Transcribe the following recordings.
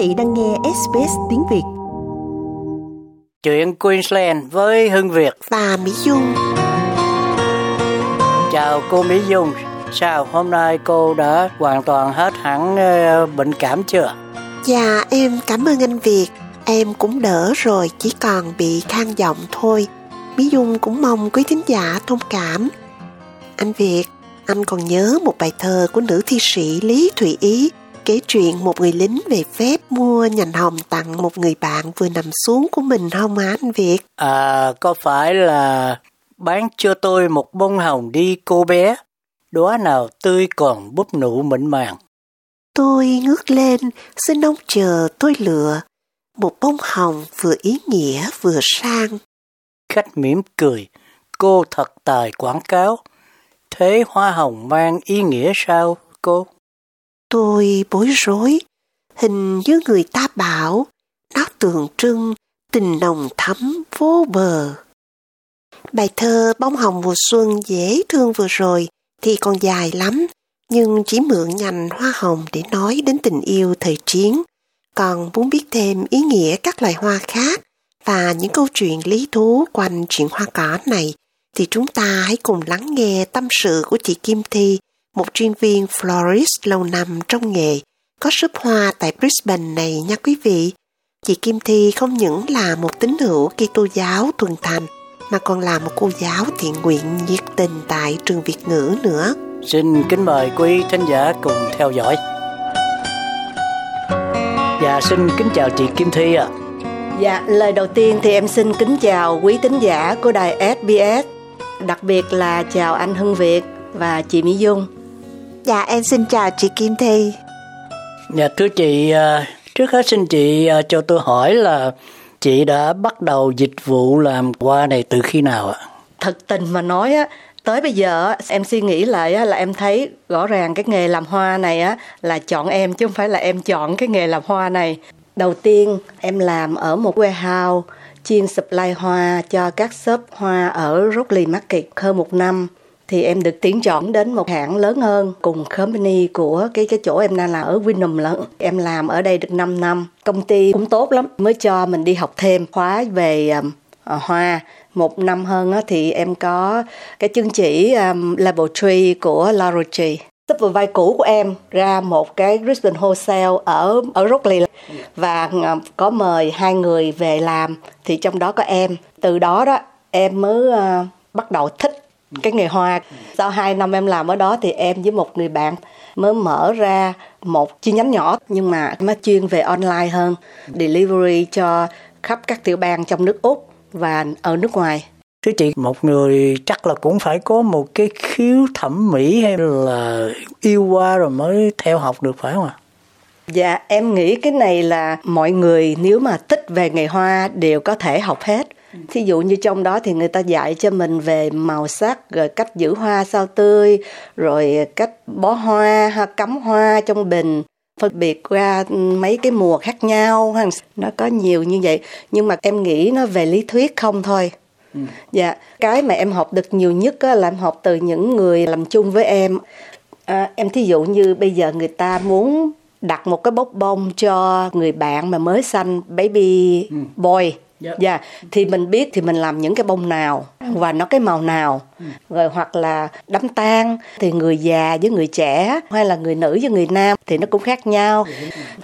vị đang nghe SBS tiếng Việt. Chuyện Queensland với Hưng Việt và Mỹ Dung. Chào cô Mỹ Dung, sao hôm nay cô đã hoàn toàn hết hẳn ờ, bệnh cảm chưa? Dạ em cảm ơn anh Việt, em cũng đỡ rồi, chỉ còn bị khang giọng thôi. Mỹ Dung cũng mong quý thính giả thông cảm. Anh Việt, anh còn nhớ một bài thơ của nữ thi sĩ Lý Thụy Ý kể chuyện một người lính về phép mua nhành hồng tặng một người bạn vừa nằm xuống của mình không hả anh Việt? À, có phải là bán cho tôi một bông hồng đi cô bé, đóa nào tươi còn búp nụ mịn màng. Tôi ngước lên, xin ông chờ tôi lựa, một bông hồng vừa ý nghĩa vừa sang. Khách mỉm cười, cô thật tài quảng cáo. Thế hoa hồng mang ý nghĩa sao cô? Tôi bối rối, hình như người ta bảo nó tượng trưng tình nồng thắm vô bờ. Bài thơ Bông hồng mùa xuân dễ thương vừa rồi thì còn dài lắm, nhưng chỉ mượn nhành hoa hồng để nói đến tình yêu thời chiến. Còn muốn biết thêm ý nghĩa các loài hoa khác và những câu chuyện lý thú quanh chuyện hoa cỏ này thì chúng ta hãy cùng lắng nghe tâm sự của chị Kim Thi một chuyên viên florist lâu năm trong nghề, có shop hoa tại Brisbane này nha quý vị. Chị Kim Thi không những là một tín hữu Kitô giáo thuần thành, mà còn là một cô giáo thiện nguyện nhiệt tình tại trường Việt ngữ nữa. Xin kính mời quý thính giả cùng theo dõi. Dạ, xin kính chào chị Kim Thi ạ. À. Dạ, lời đầu tiên thì em xin kính chào quý tín giả của đài SBS, đặc biệt là chào anh Hưng Việt và chị Mỹ Dung. Dạ em xin chào chị Kim Thi. Dạ thưa chị, à, trước hết xin chị à, cho tôi hỏi là chị đã bắt đầu dịch vụ làm hoa này từ khi nào ạ? Thật tình mà nói á, tới bây giờ em suy nghĩ lại là em thấy rõ ràng cái nghề làm hoa này á là chọn em chứ không phải là em chọn cái nghề làm hoa này. Đầu tiên em làm ở một warehouse chuyên supply hoa cho các shop hoa ở Rockley Market hơn một năm thì em được tuyển chọn đến một hãng lớn hơn cùng company của cái cái chỗ em đang làm ở Winham lận. Em làm ở đây được 5 năm. Công ty cũng tốt lắm mới cho mình đi học thêm khóa về um, uh, hoa. Một năm hơn á, thì em có cái chứng chỉ um, level 3 của La Roche. Vai cũ của em ra một cái Brisbane Wholesale ở ở Rockley và ờ, có mời hai người về làm. Thì trong đó có em. Từ đó đó em mới uh, bắt đầu thích cái nghề hoa. Sau 2 năm em làm ở đó thì em với một người bạn mới mở ra một chi nhánh nhỏ nhưng mà nó chuyên về online hơn delivery cho khắp các tiểu bang trong nước úc và ở nước ngoài. Thưa chị, một người chắc là cũng phải có một cái khiếu thẩm mỹ hay là yêu hoa rồi mới theo học được phải không ạ? Dạ, em nghĩ cái này là mọi người nếu mà thích về nghề hoa đều có thể học hết thí dụ như trong đó thì người ta dạy cho mình về màu sắc rồi cách giữ hoa sao tươi rồi cách bó hoa ha cắm hoa trong bình phân biệt ra mấy cái mùa khác nhau nó có nhiều như vậy. Nhưng mà em nghĩ nó về lý thuyết không thôi. Ừ. dạ cái mà em học được nhiều nhất là em học từ những người làm chung với em. À, em thí dụ như bây giờ người ta muốn đặt một cái bốc bông cho người bạn mà mới sanh baby ừ. boy dạ yeah. yeah. thì mình biết thì mình làm những cái bông nào và nó cái màu nào ừ. rồi hoặc là đám tang thì người già với người trẻ hay là người nữ với người nam thì nó cũng khác nhau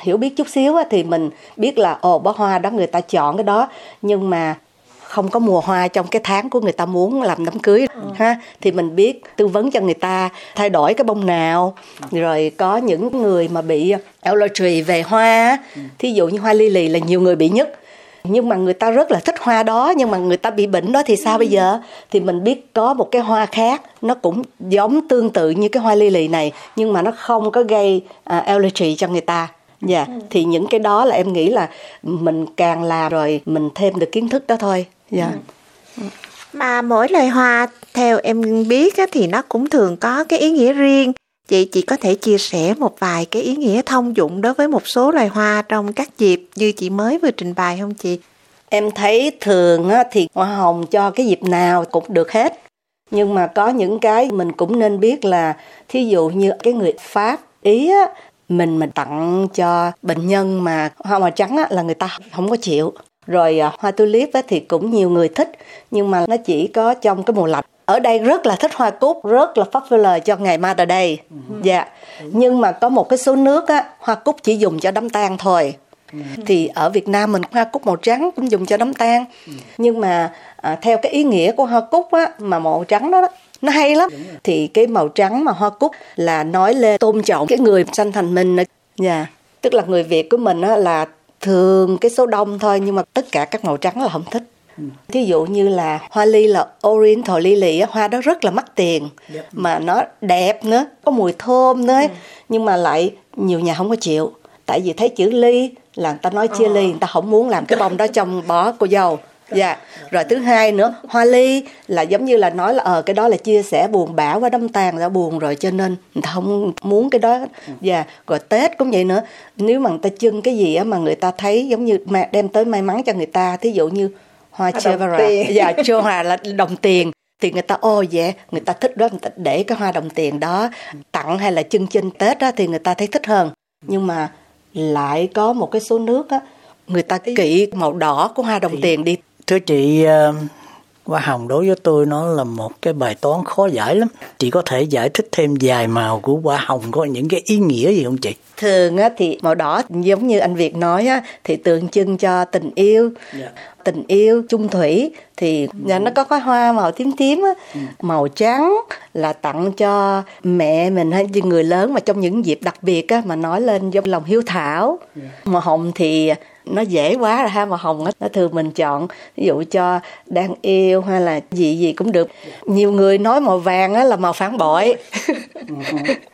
hiểu biết chút xíu thì mình biết là ồ bó hoa đó người ta chọn cái đó nhưng mà không có mùa hoa trong cái tháng của người ta muốn làm đám cưới ừ. ha thì mình biết tư vấn cho người ta thay đổi cái bông nào rồi có những người mà bị allergy về hoa ừ. thí dụ như hoa lily là nhiều người bị nhất nhưng mà người ta rất là thích hoa đó nhưng mà người ta bị bệnh đó thì sao bây giờ thì mình biết có một cái hoa khác nó cũng giống tương tự như cái hoa lily này nhưng mà nó không có gây uh, allergy cho người ta dạ yeah. thì những cái đó là em nghĩ là mình càng làm rồi mình thêm được kiến thức đó thôi dạ yeah. ừ. mà mỗi loài hoa theo em biết á, thì nó cũng thường có cái ý nghĩa riêng Chị chỉ có thể chia sẻ một vài cái ý nghĩa thông dụng đối với một số loài hoa trong các dịp như chị mới vừa trình bày không chị? Em thấy thường thì hoa hồng cho cái dịp nào cũng được hết. Nhưng mà có những cái mình cũng nên biết là thí dụ như cái người Pháp, Ý mình mình tặng cho bệnh nhân mà hoa màu trắng á, là người ta không có chịu rồi à, hoa tulip á, thì cũng nhiều người thích nhưng mà nó chỉ có trong cái mùa lạnh ở đây rất là thích hoa cúc rất là popular cho ngày Mother Day. Dạ. Nhưng mà có một cái số nước á hoa cúc chỉ dùng cho đám tang thôi. Thì ở Việt Nam mình hoa cúc màu trắng cũng dùng cho đám tang. Nhưng mà à, theo cái ý nghĩa của hoa cúc á mà màu trắng đó, đó nó hay lắm. Thì cái màu trắng mà hoa cúc là nói lên tôn trọng cái người sanh thành mình dạ. Tức là người Việt của mình á là thường cái số đông thôi nhưng mà tất cả các màu trắng là không thích thí dụ như là hoa ly là oriental lily hoa đó rất là mắc tiền. Mà nó đẹp nữa có mùi thơm nữa. Nhưng mà lại nhiều nhà không có chịu. Tại vì thấy chữ ly là người ta nói chia ly người ta không muốn làm cái bông đó trong bó cô dâu. Dạ. Rồi thứ hai nữa hoa ly là giống như là nói là ờ cái đó là chia sẻ buồn bã quá đâm tàn đã buồn rồi cho nên người ta không muốn cái đó. Dạ. Rồi tết cũng vậy nữa. Nếu mà người ta trưng cái gì á mà người ta thấy giống như mà đem tới may mắn cho người ta thí dụ như hoa chevara dạ cho hòa là đồng tiền. Thì người ta ô dạ người ta thích đó người ta để cái hoa đồng tiền đó. Tặng hay là chân trên tết á thì người ta thấy thích hơn. Nhưng mà lại có một cái số nước á người ta kỵ màu đỏ của hoa đồng tiền đi. thưa chị ờ, hoa hồng đối với tôi nó là một cái bài toán khó giải lắm. Chị có thể giải thích thêm vài màu của hoa hồng có những cái ý nghĩa gì không chị? Thường á thì màu đỏ giống như anh Việt nói á thì tượng trưng cho tình yêu. Dạ. Tình yêu chung thủy thì nhà nó có cái hoa màu tím tím á màu trắng là tặng cho mẹ mình hay như người lớn mà trong những dịp đặc biệt á mà nói lên giống lòng hiếu thảo. Màu hồng thì nó dễ quá rồi ha màu hồng á nó thường mình chọn ví dụ cho đang yêu hay là gì gì cũng được. Nhiều người nói màu vàng á là màu phản bội.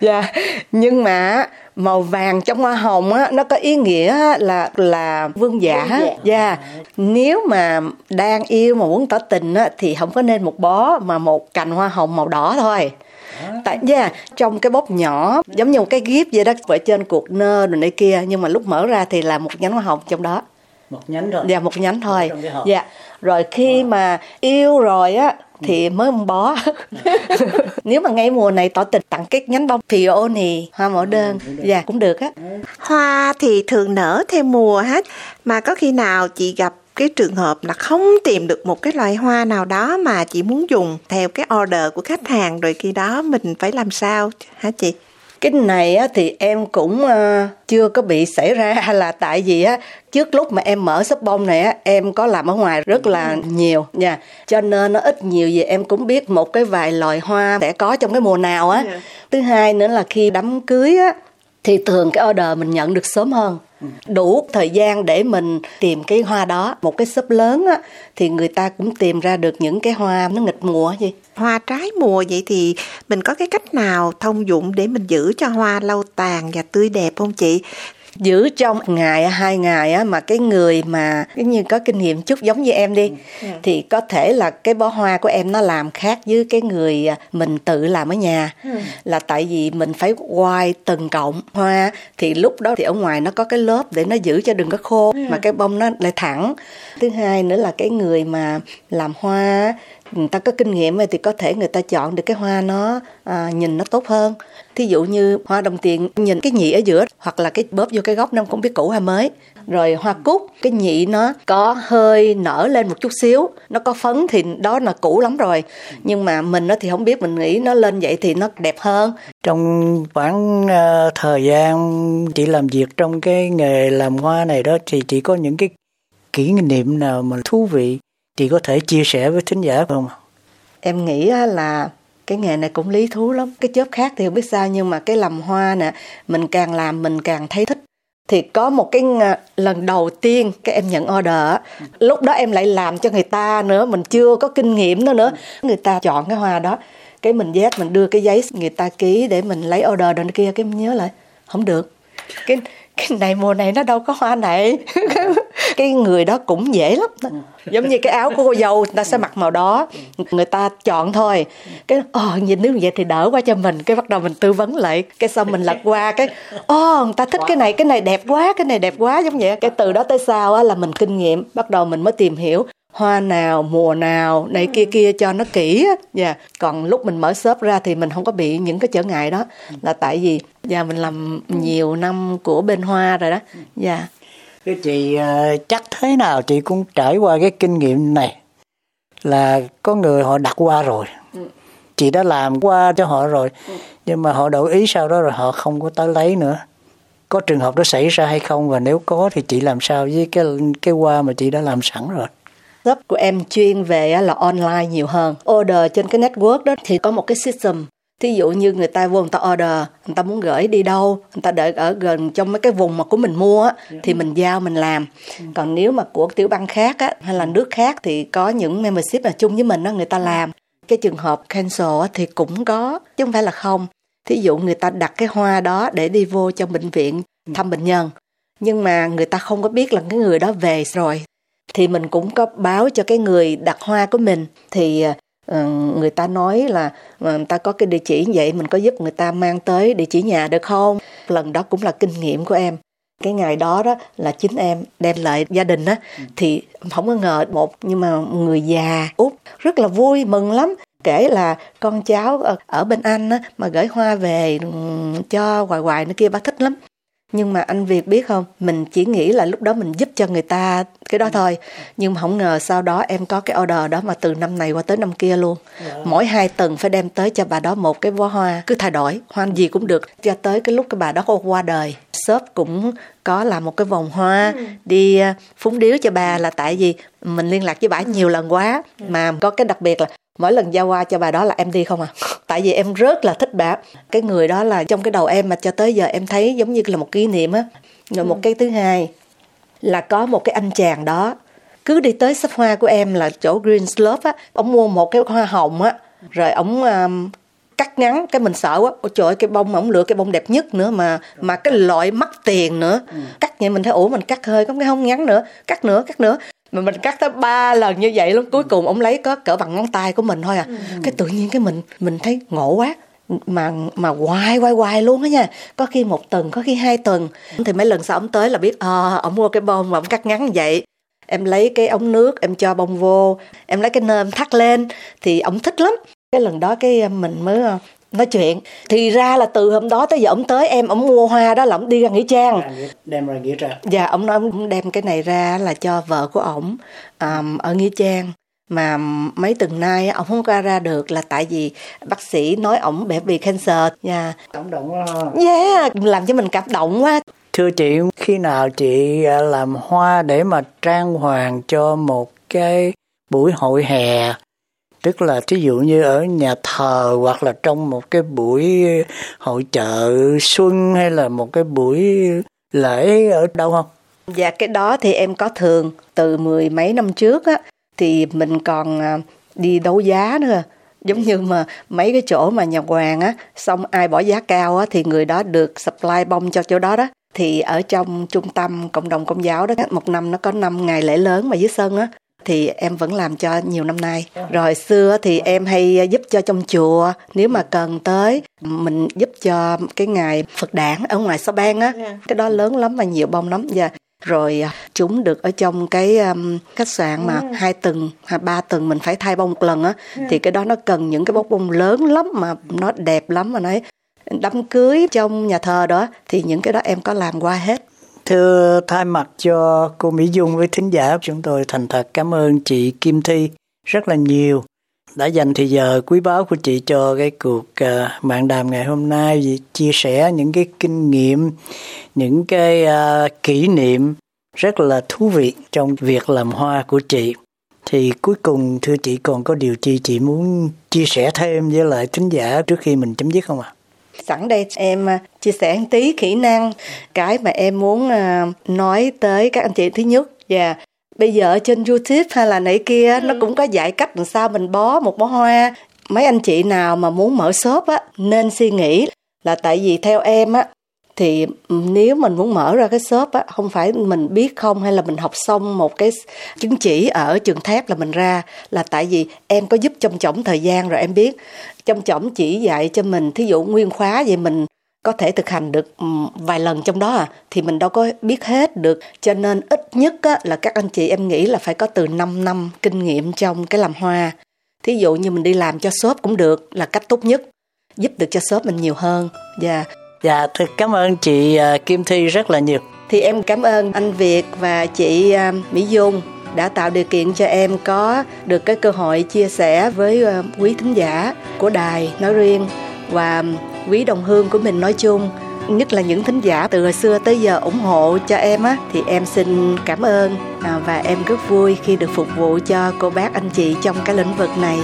Dạ. Nhưng mà màu vàng trong hoa hồng á nó có ý nghĩa là là vương giả. Dạ. Nếu mà đang yêu mà muốn tỏ tình á thì không có nên một bó mà một cành hoa hồng màu đỏ thôi. Tại yeah, trong cái bóp nhỏ giống như một cái gift vậy đó ở trên cuộc nơ rồi này kia nhưng mà lúc mở ra thì là một nhánh hoa hồng trong đó. Một nhánh thôi dạ một nhánh thôi. dạ. Rồi khi mà yêu rồi á thì mới một bó. Nếu mà ngay mùa này tỏ tình tặng cái nhánh bông peony hoa mẫu đơn. Dạ cũng được á. Hoa thì thường nở theo mùa hết, Mà có khi nào chị gặp cái trường hợp là không tìm được một cái loại hoa nào đó mà chị muốn dùng theo cái order của khách hàng, rồi khi đó mình phải làm sao, hả chị? Cái này á, thì em cũng ờ, chưa có bị xảy ra là tại vì á trước lúc mà em mở shop bông này á em có làm ở ngoài rất là nhiều. Nha cho nên nó ít nhiều gì em cũng biết một cái vài loài hoa sẽ có trong cái mùa nào á. Thứ hai nữa là khi đám cưới á thì thường cái order mình nhận được sớm hơn đủ thời gian để mình tìm cái hoa đó một cái shop lớn á, thì người ta cũng tìm ra được những cái hoa nó nghịch mùa gì Hoa trái mùa vậy thì mình có cái cách nào thông dụng để mình giữ cho hoa lâu tàn và tươi đẹp không chị? Giữ trong ngày hai ngày á mà cái người mà cái như có kinh nghiệm chút giống như em đi thì có thể là cái bó hoa của em nó làm khác với cái người à, mình tự làm ở nhà. Là tại vì mình phải quay từng cọng hoa thì lúc đó thì ở ngoài nó có cái lớp để nó giữ cho đừng có khô mà cái bông nó lại thẳng. Thứ hai nữa là cái người mà làm hoa người ta có kinh nghiệm thì có thể người ta chọn được cái hoa nó à, nhìn nó tốt hơn thí dụ như hoa đồng tiền nhìn cái nhị ở giữa hoặc là cái bóp vô cái góc nó cũng biết cũ hay mới. Rồi hoa cúc cái nhị nó có hơi nở lên một chút xíu nó có phấn thì đó là cũ lắm rồi. Nhưng mà mình nó thì không biết mình nghĩ nó lên vậy thì nó đẹp hơn. Trong khoảng ờ, thời gian chị làm việc trong cái nghề làm hoa này đó thì chị có những cái kỷ niệm nào mà thú vị? Chị có thể chia sẻ với thính giả không em nghĩ là cái nghề này cũng lý thú lắm. Cái chớp khác thì không biết sao, nhưng mà cái làm hoa nè, mình càng làm mình càng thấy thích. Thì có một cái ờ, lần đầu tiên các em nhận order lúc đó em lại làm cho người ta nữa, mình chưa có kinh nghiệm nữa nữa. Người ta chọn cái hoa đó, cái mình vét mình đưa cái giấy, người ta ký để mình lấy order đằng kia, cái mình nhớ lại, không được. Cái cái này mùa này nó đâu có hoa này. À cái người đó cũng dễ lắm đó. giống như cái áo của cô dâu, người ta sẽ mặc màu đó. Người ta chọn thôi. Cái ờ nhìn nếu vậy thì đỡ qua cho mình. Cái bắt đầu mình tư vấn lại. Cái xong mình lật qua cái ồ người ta thích cái này cái này đẹp quá, cái này đẹp quá, giống vậy. Cái từ đó tới sau á là mình kinh nghiệm. Bắt đầu mình mới tìm hiểu hoa nào, mùa nào, này kia kia cho nó kỹ á. Dạ. Còn lúc mình mở shop ra thì mình không có bị những cái trở ngại đó. Là tại vì dạ mình làm nhiều năm của bên hoa rồi đó. Dạ. Cái chị ờ, chắc thế nào chị cũng trải qua cái kinh nghiệm này là có người họ đặt qua rồi. Chị đã làm qua cho họ rồi nhưng mà họ đổi ý sau đó rồi họ không có tới lấy nữa. Có trường hợp đó xảy ra hay không và nếu có thì chị làm sao với cái cái qua mà chị đã làm sẵn rồi. shop của em chuyên về là online nhiều hơn order trên cái network đó thì có một cái system thí dụ như người ta vô người ta order người ta muốn gửi đi đâu người ta đợi ở gần trong mấy cái vùng mà của mình mua á thì mình giao mình làm. Còn nếu mà của tiểu bang khác á hay là nước khác thì có những membership là chung với mình đó người ta làm. Cái trường hợp cancel á thì cũng có chứ không phải là không. Thí dụ người ta đặt cái hoa đó để đi vô trong bệnh viện thăm bệnh nhân nhưng mà người ta không có biết là cái người đó về rồi thì mình cũng có báo cho cái người đặt hoa của mình. Thì ờ, người ta nói là ờ, người ta có cái địa chỉ như vậy mình có giúp người ta mang tới địa chỉ nhà được không? Lần đó cũng là kinh nghiệm của em. Cái ngày đó đó là chính em đem lại gia đình á thì không có ngờ một nhưng mà người già út rất là vui mừng lắm. Kể là con cháu ở- bên anh á mà gửi hoa về ừm, cho hoài hoài nữa kia bác thích lắm nhưng mà anh Việt biết không? Mình chỉ nghĩ là lúc đó mình giúp cho người ta cái đó thôi. Nhưng mà không ngờ sau đó em có cái order đó mà từ năm này qua tới năm kia luôn. Mỗi hai tuần phải đem tới cho bà đó một cái bó hoa. Cứ thay đổi hoa gì cũng được. Cho tới cái lúc cái bà đó qua đời shop cũng có làm một cái vòng hoa. Đi à, phúng điếu cho bà là tại vì mình liên lạc với bà nhiều lần quá. Mà có cái đặc biệt là mỗi lần giao hoa cho bà đó là em đi không à? Tại vì em rất là thích bà. Cái người đó là trong cái đầu em mà cho tới giờ em thấy giống như là một kỷ niệm á. Rồi một cái thứ hai là có một cái anh chàng đó. Cứ đi tới shop hoa của em là chỗ Green Slope á. Ông mua một cái hoa hồng á. Rồi ông um, cắt ngắn cái mình sợ quá. Ôi trời ơi, cái bông mà ông lựa cái bông đẹp nhất nữa mà mà cái loại mắc tiền nữa. Cắt vậy mình thấy ủa mình cắt hơi có cái không ngắn nữa. Cắt nữa cắt nữa mà mình cắt tới ba lần như vậy luôn cuối cùng ông lấy có cỡ bằng ngón tay của mình thôi à. Cái tự nhiên cái mình mình thấy ngộ quá. Mà mà hoài hoài hoài luôn á nha. Có khi một tuần có khi hai tuần. Thì mấy lần sau ông tới là biết ờ ông mua cái bông mà ông cắt ngắn như vậy. Em lấy cái ống nước em cho bông vô. Em lấy cái nơm thắt lên. Thì ông thích lắm. Cái lần đó cái mình mới ờ, nói chuyện thì ra là từ hôm đó tới giờ ông tới em ông mua hoa đó là ông đi ra nghĩa trang Đem ra nghĩa ra. Dạ, ông nói ông đem cái này ra là cho vợ của ổng um, ở Nghĩa Trang. Mà mấy tuần nay á, ổng không ra ra được là tại vì bác sĩ nói ổng bị bị cancer. Dạ, Cảm động quá. ha. yeah, làm cho mình cảm động quá. Thưa chị, khi nào chị à, làm hoa để mà trang hoàng cho một cái buổi hội hè, tức là thí dụ như ở nhà thờ hoặc là trong một cái buổi hội chợ xuân hay là một cái buổi lễ ở đâu không? Dạ, cái đó thì em có thường từ mười mấy năm trước á, thì mình còn à, đi đấu giá nữa. Giống như mà mấy cái chỗ mà nhà hoàng á, xong ai bỏ giá cao á, thì người đó được supply bông cho chỗ đó đó. Thì ở trong trung tâm cộng đồng công giáo đó, một năm nó có 5 ngày lễ lớn mà dưới sân á, thì em vẫn làm cho nhiều năm nay. Rồi xưa thì em hay giúp cho trong chùa, nếu mà cần tới, mình giúp cho cái ngày Phật đản ở ngoài Sa Ban á, cái đó lớn lắm và nhiều bông lắm. Và rồi à, chúng được ở trong cái um, khách sạn mà hai tuần hay ba tuần mình phải thay bông một lần á. Thì cái đó nó cần những cái bông bông lớn lắm mà nó đẹp lắm mà nói. Đám cưới trong nhà thờ đó thì những cái đó em có làm qua hết Thưa thay mặt cho cô Mỹ Dung với thính giả, chúng tôi thành thật cảm ơn chị Kim Thi rất là nhiều đã dành thời giờ quý báu của chị cho cái cuộc à, mạng đàm ngày hôm nay vì chia sẻ những cái kinh nghiệm, những cái à, kỷ niệm rất là thú vị trong việc làm hoa của chị. Thì cuối cùng thưa chị còn có điều chi chị muốn chia sẻ thêm với lại thính giả trước khi mình chấm dứt không ạ? Sẵn đây em à, chia sẻ một tí kỹ năng cái mà em muốn à, nói tới các anh chị thứ nhất. Và bây giờ trên youtube hay là nãy kia nó cũng có dạy cách làm sao mình bó một bó hoa. Mấy anh chị nào mà muốn mở shop á nên suy nghĩ là tại vì theo em á thì nếu mình muốn mở ra cái shop á không phải mình biết không hay là mình học xong một cái chứng chỉ ở trường thép là mình ra là tại vì em có giúp trong chổng thời gian rồi em biết. Trong chổng chỉ dạy cho mình thí dụ nguyên khóa vậy mình có thể thực hành được vài lần trong đó à thì mình đâu có biết hết được. Cho nên ít nhất á, là các anh chị em nghĩ là phải có từ 5 năm kinh nghiệm trong cái làm hoa. Thí dụ như mình đi làm cho shop cũng được là cách tốt nhất giúp được cho shop mình nhiều hơn. Và yeah dạ thật cảm ơn chị à, Kim Thi rất là nhiều. Thì em cảm ơn anh Việt và chị à, Mỹ Dung đã tạo điều kiện cho em có được cái cơ hội chia sẻ với à, quý thính giả của đài nói riêng và quý đồng hương của mình nói chung. Nhất là những thính giả từ hồi xưa tới giờ ủng hộ cho em á, thì em xin cảm ơn và em rất vui khi được phục vụ cho cô bác anh chị trong cái lĩnh vực này.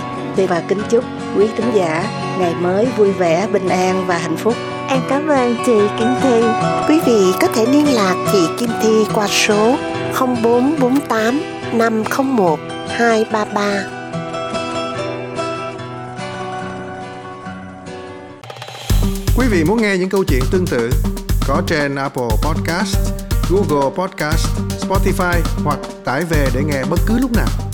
Và kính chúc quý thính giả ngày mới vui vẻ bình an và hạnh phúc. Em cảm ơn chị Kim Thi. Quý vị có thể liên lạc chị Kim Thi qua số 0448 501 233 Quý vị muốn nghe những câu chuyện tương tự có trên Apple Podcast, Google Podcast, Spotify hoặc tải về để nghe bất cứ lúc nào.